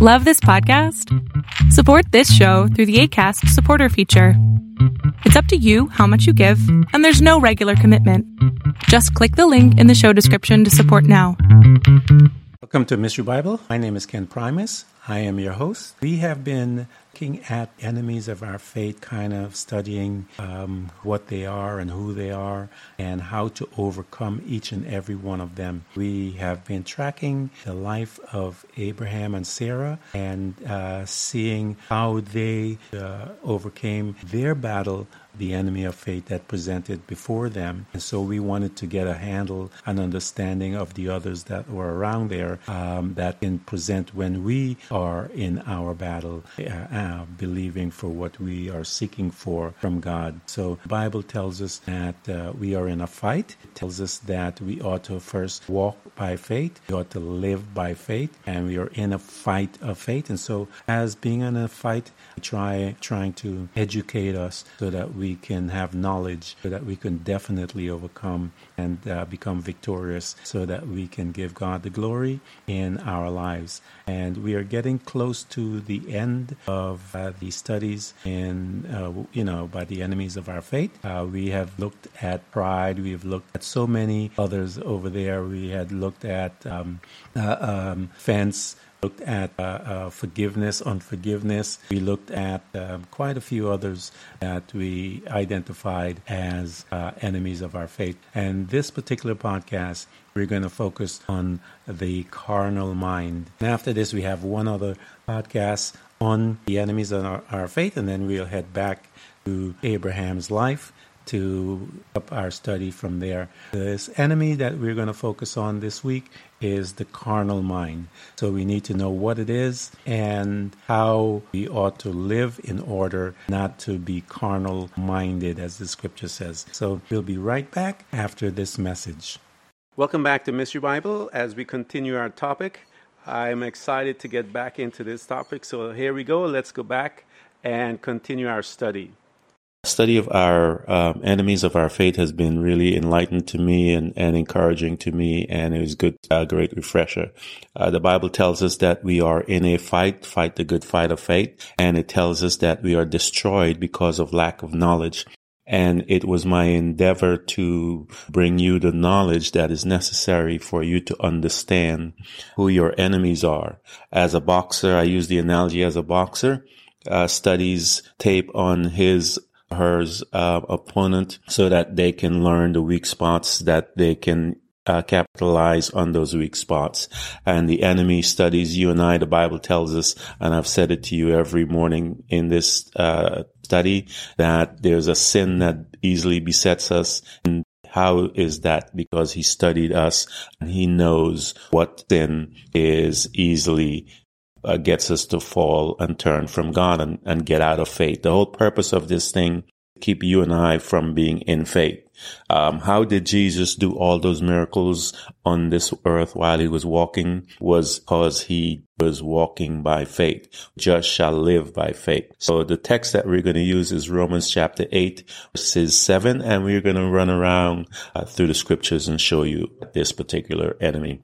Love this podcast? Support this show through the ACAST supporter feature. It's up to you how much you give, and there's no regular commitment. Just click the link in the show description to support now. Welcome to Mystery Bible. My name is Ken Primus. I am your host. We have been looking at enemies of our faith, kind of studying um, what they are and who they are and how to overcome each and every one of them. We have been tracking the life of Abraham and Sarah and uh, seeing how they uh, overcame their battle the enemy of faith that presented before them. And so we wanted to get a handle, an understanding of the others that were around there um, that can present when we are in our battle, uh, uh, believing for what we are seeking for from God. So the Bible tells us that uh, we are in a fight. It tells us that we ought to first walk by faith. We ought to live by faith, and we are in a fight of faith. And so, as being in a fight, try trying to educate us so that we can have knowledge, so that we can definitely overcome and uh, become victorious, so that we can give God the glory in our lives. And we are getting close to the end of uh, the studies in, uh, you know, by the enemies of our faith. Uh, we have looked at pride. We have looked at so many others over there. We had looked at um, uh, um, fence looked at uh, uh, forgiveness, unforgiveness. We looked at um, quite a few others that we identified as uh, enemies of our faith. And this particular podcast, we're going to focus on the carnal mind. And after this, we have one other podcast on the enemies of our, our faith, and then we'll head back to Abraham's life to up our study from there. This enemy that we're going to focus on this week is the carnal mind. So we need to know what it is and how we ought to live in order not to be carnal minded, as the scripture says. So we'll be right back after this message. Welcome back to Mystery Bible as we continue our topic. I'm excited to get back into this topic. So here we go. Let's go back and continue our study study of our um, enemies of our faith has been really enlightening to me and, and encouraging to me, and it was good, a great refresher. Uh, the Bible tells us that we are in a fight, fight the good fight of faith, and it tells us that we are destroyed because of lack of knowledge. And it was my endeavor to bring you the knowledge that is necessary for you to understand who your enemies are. As a boxer, I use the analogy as a boxer. Uh, studies tape on his her uh, opponent so that they can learn the weak spots that they can uh, capitalize on those weak spots. And the enemy studies you and I, the Bible tells us, and I've said it to you every morning in this uh, study, that there's a sin that easily besets us. And how is that? Because he studied us and he knows what sin is easily uh, gets us to fall and turn from God and, and get out of faith. The whole purpose of this thing keep you and I from being in faith. Um, how did Jesus do all those miracles on this earth while he was walking? Was because he was walking by faith. Just shall live by faith. So the text that we're going to use is Romans chapter 8, verses 7, and we're going to run around uh, through the scriptures and show you this particular enemy.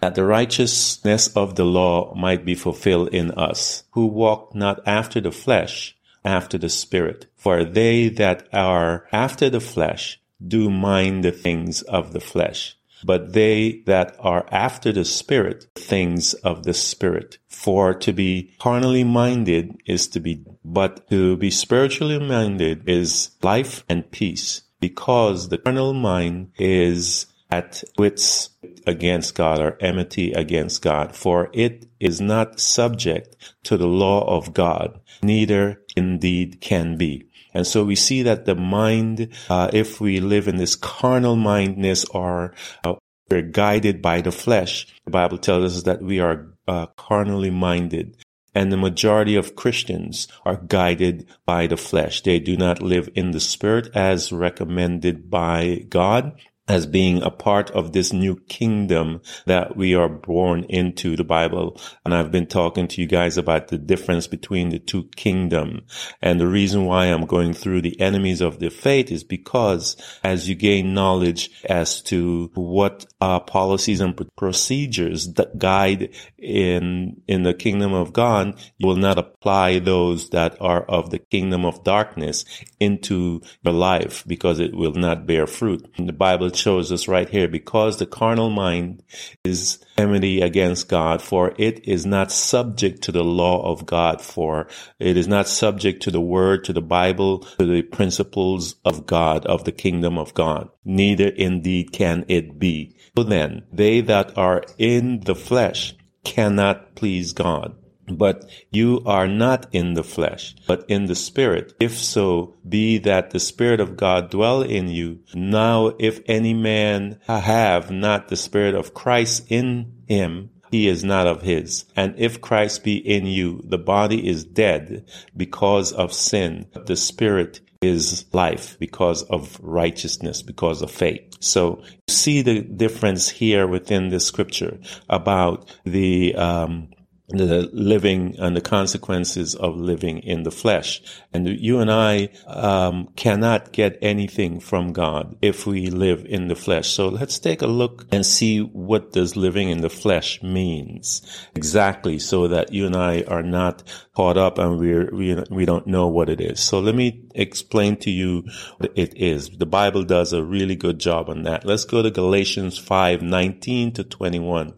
That the righteousness of the law might be fulfilled in us, who walk not after the flesh, after the Spirit. For they that are after the flesh do mind the things of the flesh, but they that are after the Spirit, things of the Spirit. For to be carnally minded is to be, but to be spiritually minded is life and peace, because the carnal mind is at wits against God or enmity against God, for it is not subject to the law of God, neither indeed can be. And so we see that the mind, uh, if we live in this carnal mindness or uh, we're guided by the flesh, the Bible tells us that we are uh, carnally minded. And the majority of Christians are guided by the flesh. They do not live in the spirit as recommended by God as being a part of this new kingdom that we are born into the Bible. And I've been talking to you guys about the difference between the two kingdom. And the reason why I'm going through the enemies of the faith is because as you gain knowledge as to what uh, policies and procedures that guide in, in the kingdom of God, you will not apply those that are of the kingdom of darkness into your life because it will not bear fruit. The Bible shows us right here, because the carnal mind is enmity against God, for it is not subject to the law of God, for it is not subject to the word, to the Bible, to the principles of God, of the kingdom of God. Neither indeed can it be. So then, they that are in the flesh cannot please God. But you are not in the flesh, but in the spirit. If so, be that the spirit of God dwell in you. Now, if any man have not the spirit of Christ in him, he is not of his. And if Christ be in you, the body is dead because of sin. The spirit is life because of righteousness, because of faith. So you see the difference here within the scripture about the, um, the living and the consequences of living in the flesh. And you and I um, cannot get anything from God if we live in the flesh. So let's take a look and see what does living in the flesh means exactly, so that you and I are not caught up and we're, we we don't know what it is. So let me explain to you what it is. The Bible does a really good job on that. Let's go to Galatians five nineteen to twenty one.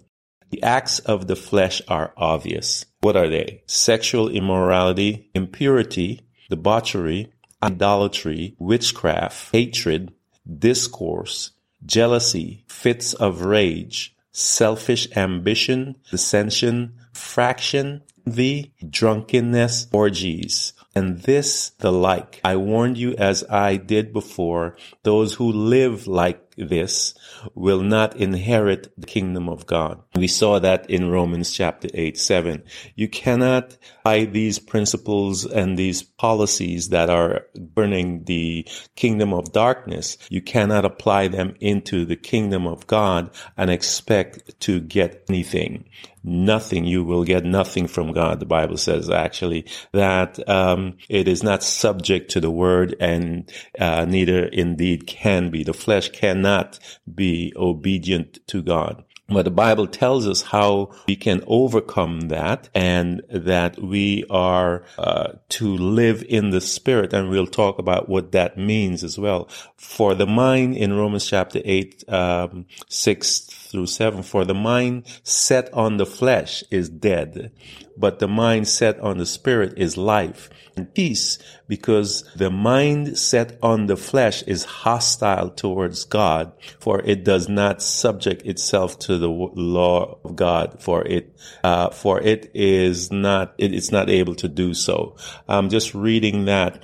The acts of the flesh are obvious. What are they? Sexual immorality, impurity, debauchery, idolatry, witchcraft, hatred, discourse, jealousy, fits of rage, selfish ambition, dissension, fraction, the drunkenness, orgies, and this the like. I warned you as I did before, those who live like this will not inherit the kingdom of God. We saw that in Romans chapter 8, 7. You cannot by these principles and these policies that are burning the kingdom of darkness. You cannot apply them into the kingdom of God and expect to get anything nothing. You will get nothing from God. The Bible says actually that um, it is not subject to the word, and uh, neither indeed can be. The flesh cannot be obedient to God. But the Bible tells us how we can overcome that and that we are uh, to live in the spirit. And we'll talk about what that means as well. For the mind in Romans chapter 8, um, 6 through 7, for the mind set on the flesh is dead, but the mind set on the spirit is life and peace because the mind set on the flesh is hostile towards God for it does not subject itself to the law of God for it uh, for it is not it is not able to do so. I'm just reading that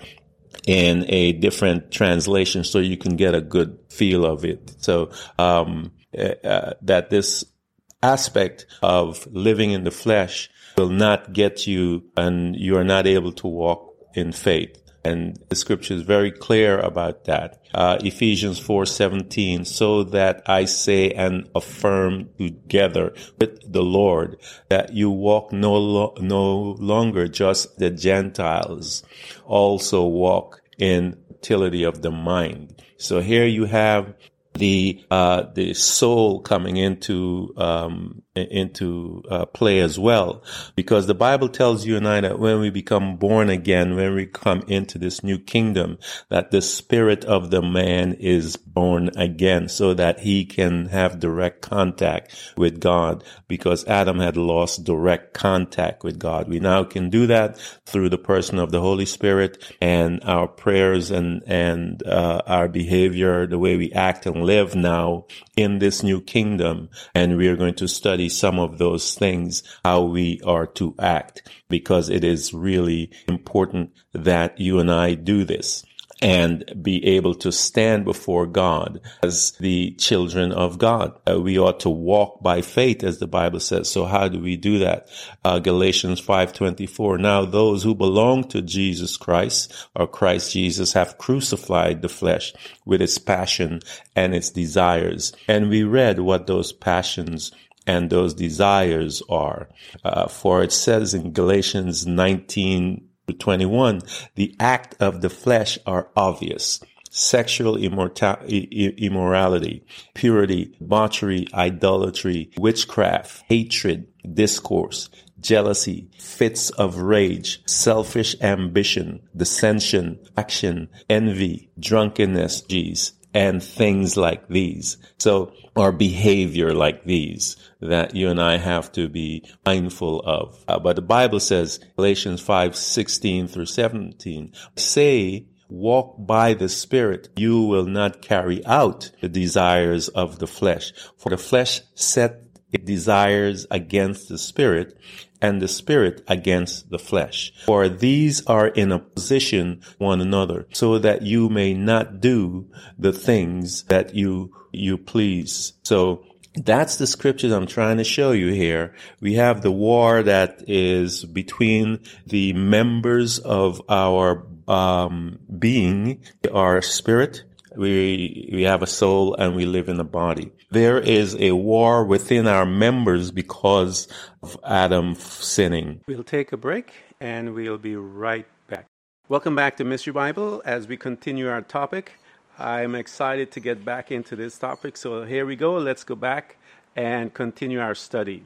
in a different translation so you can get a good feel of it. So um, uh, that this aspect of living in the flesh will not get you and you are not able to walk in faith. And the scripture is very clear about that. Uh, Ephesians 4:17, so that I say and affirm together with the Lord that you walk no lo- no longer just the Gentiles, also walk in utility of the mind. So here you have the uh, the soul coming into um, into uh, play as well, because the Bible tells you and I that when we become born again, when we come into this new kingdom, that the spirit of the man is born again, so that he can have direct contact with God. Because Adam had lost direct contact with God, we now can do that through the person of the Holy Spirit and our prayers and and uh, our behavior, the way we act and live now in this new kingdom. And we are going to study study some of those things, how we are to act, because it is really important that you and I do this. and be able to stand before God as the children of God. Uh, we ought to walk by faith as the Bible says. So how do we do that? Uh, Galatians 5:24. Now those who belong to Jesus Christ or Christ Jesus have crucified the flesh with its passion and its desires. And we read what those passions and those desires are. Uh, for it says in Galatians 19 to 21, the act of the flesh are obvious. Sexual immorality, purity, debauchery, idolatry, witchcraft, hatred, discourse, jealousy, fits of rage, selfish ambition, dissension, action, envy, drunkenness, geez, and things like these. So, or behavior like these that you and I have to be mindful of. Uh, but the Bible says, Galatians 5, 16 through 17, say, walk by the Spirit, you will not carry out the desires of the flesh. For the flesh set it desires against the Spirit, and the spirit against the flesh. For these are in opposition one another, so that you may not do the things that you, you please. So that's the scriptures I'm trying to show you here. We have the war that is between the members of our um, being, our spirit, we we have a soul and we live in a body. There is a war within our members because of Adam sinning. We'll take a break and we'll be right back. Welcome back to Mystery Bible as we continue our topic. I'm excited to get back into this topic. So here we go. Let's go back and continue our study.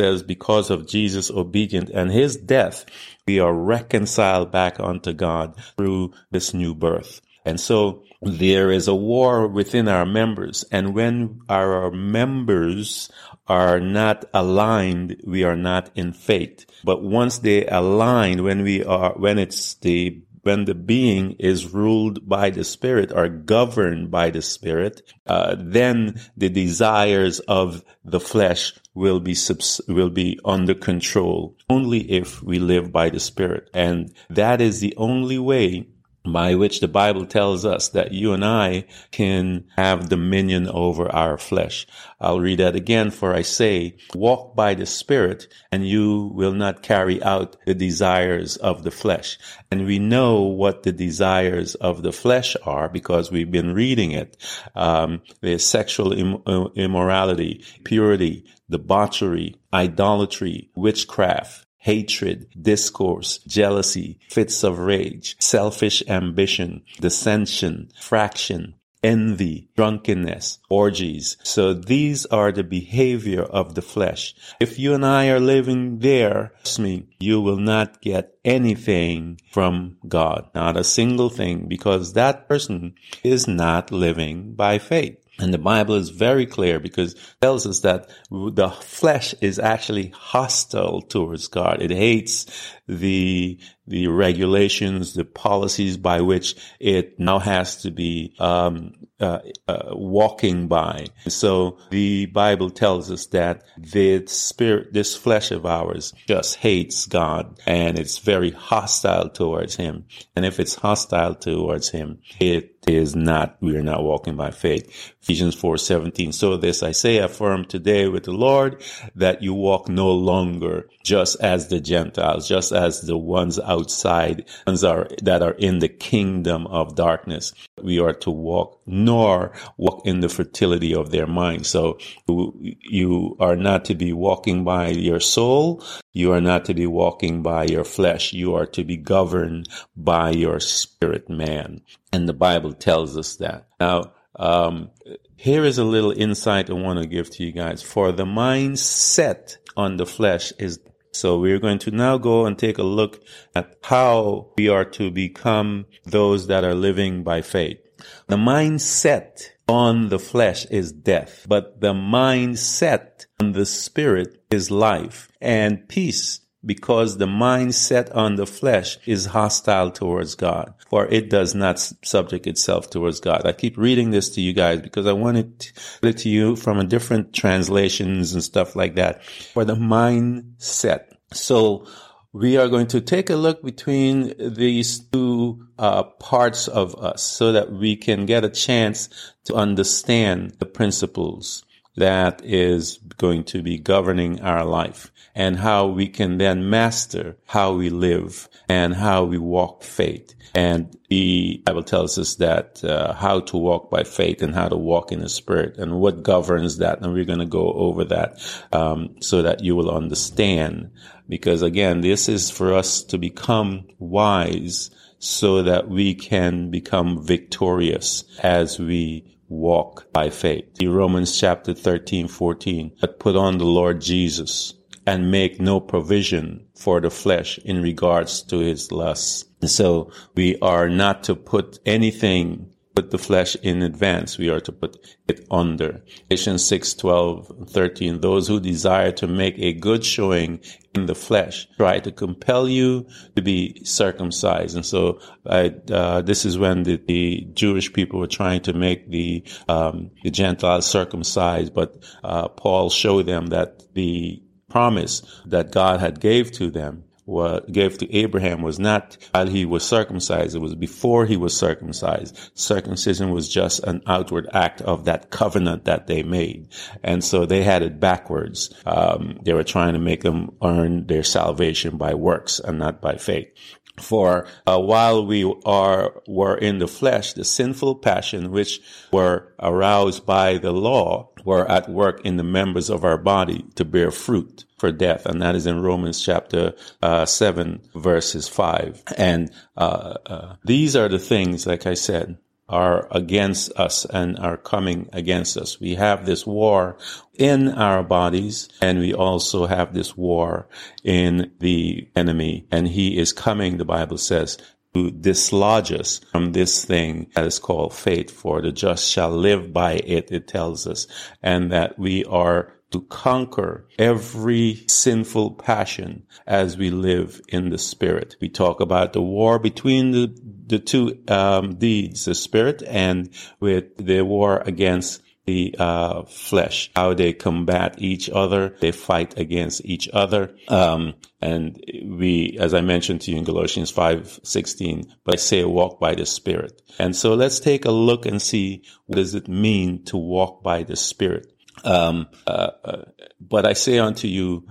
Says because of Jesus' obedience and his death, we are reconciled back unto God through this new birth. And so there is a war within our members. And when our members are not aligned, we are not in faith. But once they align, when we are, when it's the when the being is ruled by the spirit or governed by the spirit, uh, then the desires of the flesh will be subs- will be under control only if we live by the spirit, and that is the only way by which the Bible tells us that you and I can have dominion over our flesh. I'll read that again, for I say, walk by the Spirit and you will not carry out the desires of the flesh. And we know what the desires of the flesh are because we've been reading it. Um, there's sexual Im- uh, immorality, purity, debauchery, idolatry, witchcraft, hatred, discourse, jealousy, fits of rage, selfish ambition, dissension, fraction, envy, drunkenness, orgies. So these are the behavior of the flesh. If you and I are living there, me, you will not get anything from God. Not a single thing because that person is not living by faith. And the Bible is very clear because it tells us that the flesh is actually hostile towards God. It hates the the regulations, the policies by which it now has to be um, uh, uh, walking by. So the Bible tells us that this spirit, this flesh of ours, just hates God, and it's very hostile towards Him. And if it's hostile towards Him, it is not. We are not walking by faith. Ephesians four seventeen. So this I say, affirm today with the Lord that you walk no longer just as the Gentiles, just as the ones outside, ones are, that are in the kingdom of darkness. We are to walk, nor walk in the fertility of their mind. So you are not to be walking by your soul. You are not to be walking by your flesh. You are to be governed by your spirit man. And the Bible tells us that. Now, um, here is a little insight I want to give to you guys. For the mind set on the flesh is so we're going to now go and take a look at how we are to become those that are living by faith. The mindset on the flesh is death, but the mindset on the spirit is life and peace because the mind set on the flesh is hostile towards God, for it does not subject itself towards God. I keep reading this to you guys because I want it to you from a different translations and stuff like that. For the mindset. So we are going to take a look between these two uh, parts of us so that we can get a chance to understand the principles that is going to be governing our life and how we can then master how we live and how we walk faith. And the Bible tells us that uh, how to walk by faith and how to walk in the Spirit and what governs that. And we're going to go over that um, so that you will understand. Because again, this is for us to become wise so that we can become victorious as we walk by faith. In Romans chapter 13, 14, but put on the Lord Jesus and make no provision for the flesh in regards to his lusts. So we are not to put anything put the flesh in advance. We are to put it under. Galatians 6, 12, 13. Those who desire to make a good showing in the flesh try to compel you to be circumcised. And so I, uh, this is when the, the, Jewish people were trying to make the, um, the Gentiles circumcised, but uh, Paul showed them that the promise that God had gave to them what gave to Abraham was not while he was circumcised. It was before he was circumcised. Circumcision was just an outward act of that covenant that they made. And so they had it backwards. Um, they were trying to make them earn their salvation by works and not by faith. For uh, while we are were in the flesh, the sinful passion which were aroused by the law were at work in the members of our body to bear fruit for death, and that is in Romans chapter uh, seven, verses five. And uh, uh, these are the things, like I said, are against us and are coming against us. We have this war in our bodies and we also have this war in the enemy and he is coming, the Bible says, to dislodge us from this thing that is called faith for the just shall live by it, it tells us, and that we are to conquer every sinful passion as we live in the spirit. We talk about the war between the, the two um, deeds, the spirit and with the war against the uh, flesh, how they combat each other, they fight against each other. Um, and we, as I mentioned to you in Galatians 5, 16, but I say walk by the Spirit. And so let's take a look and see what does it mean to walk by the Spirit. Um, uh, uh, but I say unto you,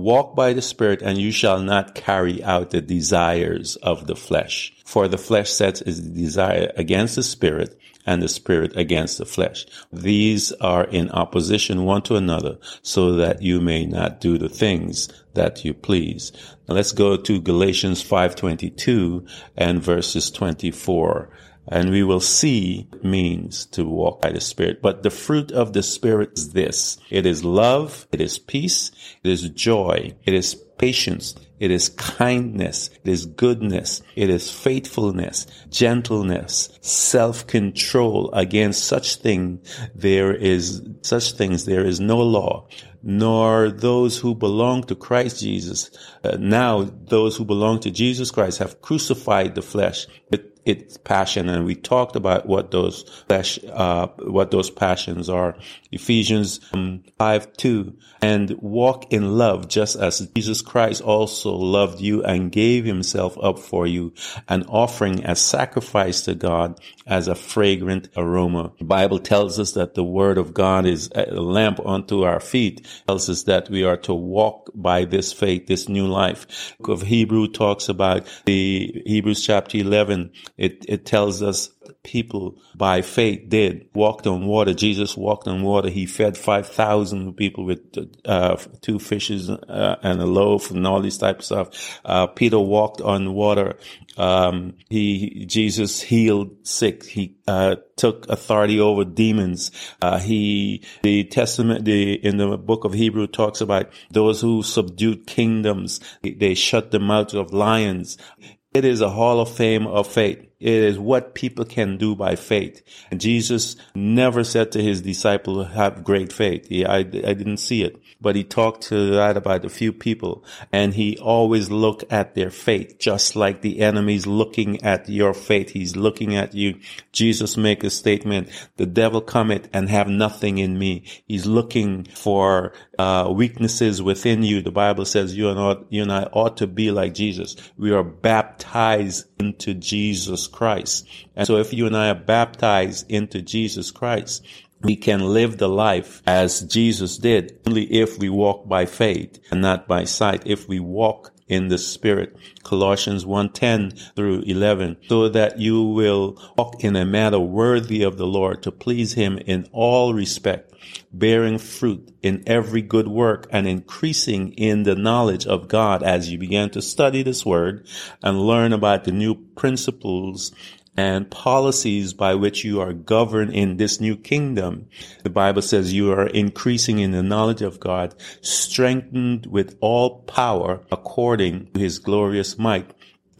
walk by the Spirit, and you shall not carry out the desires of the flesh. For the flesh sets its desire against the Spirit, and the Spirit against the flesh. These are in opposition one to another, so that you may not do the things that you please. Now let's go to Galatians 5:22 and verses 24 and we will see means to walk by the Spirit. But the fruit of the Spirit is this. It is love. It is peace. It is joy. It is patience. It is kindness. It is goodness. It is faithfulness, gentleness, self-control. Against such thing, there is, such things, there is no law nor those who belong to Christ Jesus. Uh, now, those who belong to Jesus Christ have crucified the flesh with its passion, and we talked about what those flesh, uh, what those passions are. Ephesians um, five two, and walk in love, just as Jesus Christ also loved you and gave Himself up for you, an offering as sacrifice to God as a fragrant aroma. The Bible tells us that the Word of God is a lamp unto our feet. Tells us that we are to walk by this faith, this new life. Book of Hebrew talks about the Hebrews chapter eleven it, it tells us people by faith did walked on water. Jesus walked on water. He fed 5,000 people with uh, two fishes uh, and a loaf and all these types of stuff. Uh, Peter walked on water. Um, he, Jesus healed sick. He, uh, took authority over demons. Uh, he, the testament, the, in the book of Hebrew talks about those who subdued kingdoms. They shut the mouths of lions. It is a hall of fame of faith. It is what people can do by faith. And Jesus never said to his disciple, have great faith. He, I, I didn't see it, but he talked to that about a few people and he always looked at their faith, just like the enemy's looking at your faith. He's looking at you. Jesus make a statement, the devil cometh and have nothing in me. He's looking for uh, weaknesses within you. The Bible says you and, I, you and I ought to be like Jesus. We are baptized into Jesus Christ. And so if you and I are baptized into Jesus Christ, we can live the life as Jesus did only if we walk by faith and not by sight. If we walk in the spirit. Colossians 1:10 through 11, so that you will walk in a manner worthy of the Lord to please him in all respect, bearing fruit in every good work and increasing in the knowledge of God as you begin to study this word and learn about the new principles and policies by which you are governed in this new kingdom. The Bible says you are increasing in the knowledge of God, strengthened with all power according to his glorious might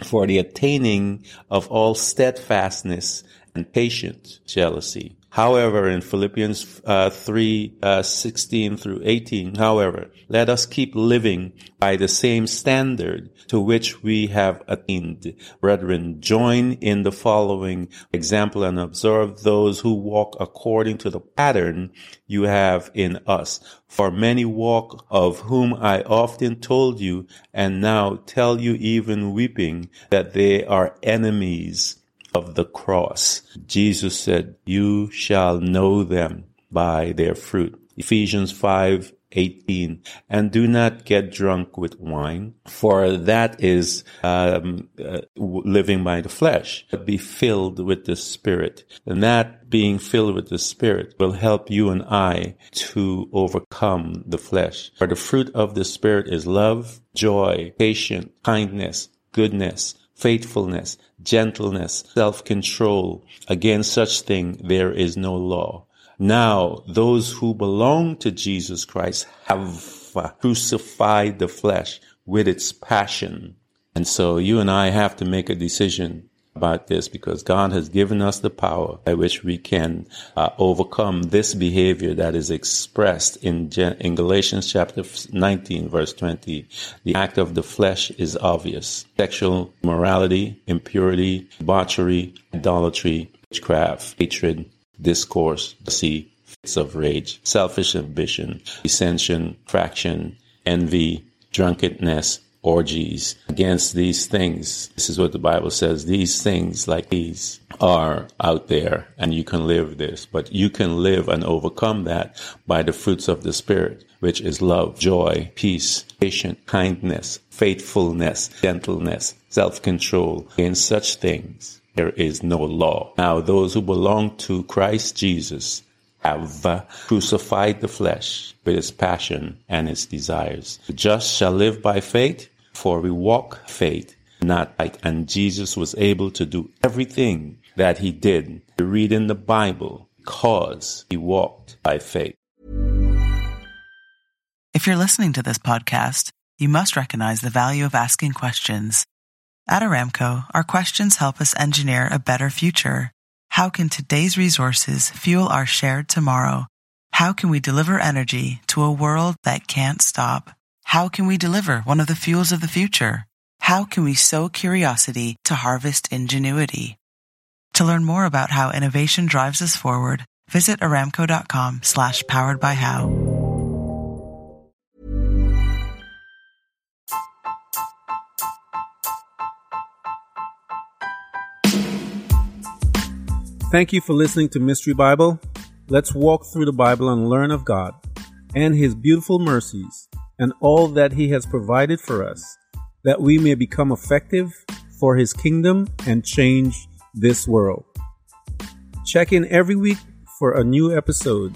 for the attaining of all steadfastness and patience, jealousy, However, in Philippians uh, 3, uh, 16 through 18, however, let us keep living by the same standard to which we have attained. Brethren, join in the following example and observe those who walk according to the pattern you have in us. For many walk of whom I often told you and now tell you even weeping that they are enemies of the cross. Jesus said, you shall know them by their fruit. Ephesians 5, 18 and do not get drunk with wine for that is um, uh, living by the flesh but be filled with the spirit and that being filled with the spirit will help you and i to overcome the flesh for the fruit of the spirit is love joy patience kindness goodness faithfulness, gentleness, self-control. Against such thing there is no law. Now, those who belong to Jesus Christ have crucified the flesh with its passion. And so you and I have to make a decision about this because God has given us the power by which we can uh, overcome this behavior that is expressed in, in Galatians chapter 19 verse 20. The act of the flesh is obvious. Sexual morality, impurity, debauchery, idolatry, witchcraft, hatred, discourse, deceit, fits of rage, selfish ambition, dissension, fraction, envy, drunkenness, orgies against these things. This is what the Bible says. These things like these are out there and you can live this, but you can live and overcome that by the fruits of the Spirit, which is love, joy, peace, patience, kindness, faithfulness, gentleness, self-control. In such things, there is no law. Now, those who belong to Christ Jesus have crucified the flesh with its passion and its desires. The just shall live by faith, for we walk faith, not sight. And Jesus was able to do everything that he did. to read in the Bible because he walked by faith. If you're listening to this podcast, you must recognize the value of asking questions. At Aramco, our questions help us engineer a better future how can today's resources fuel our shared tomorrow? How can we deliver energy to a world that can't stop? How can we deliver one of the fuels of the future? How can we sow curiosity to harvest ingenuity? To learn more about how innovation drives us forward, visit aramco.com slash powered by how. Thank you for listening to Mystery Bible. Let's walk through the Bible and learn of God and His beautiful mercies and all that He has provided for us, that we may become effective for His kingdom and change this world. Check in every week for a new episode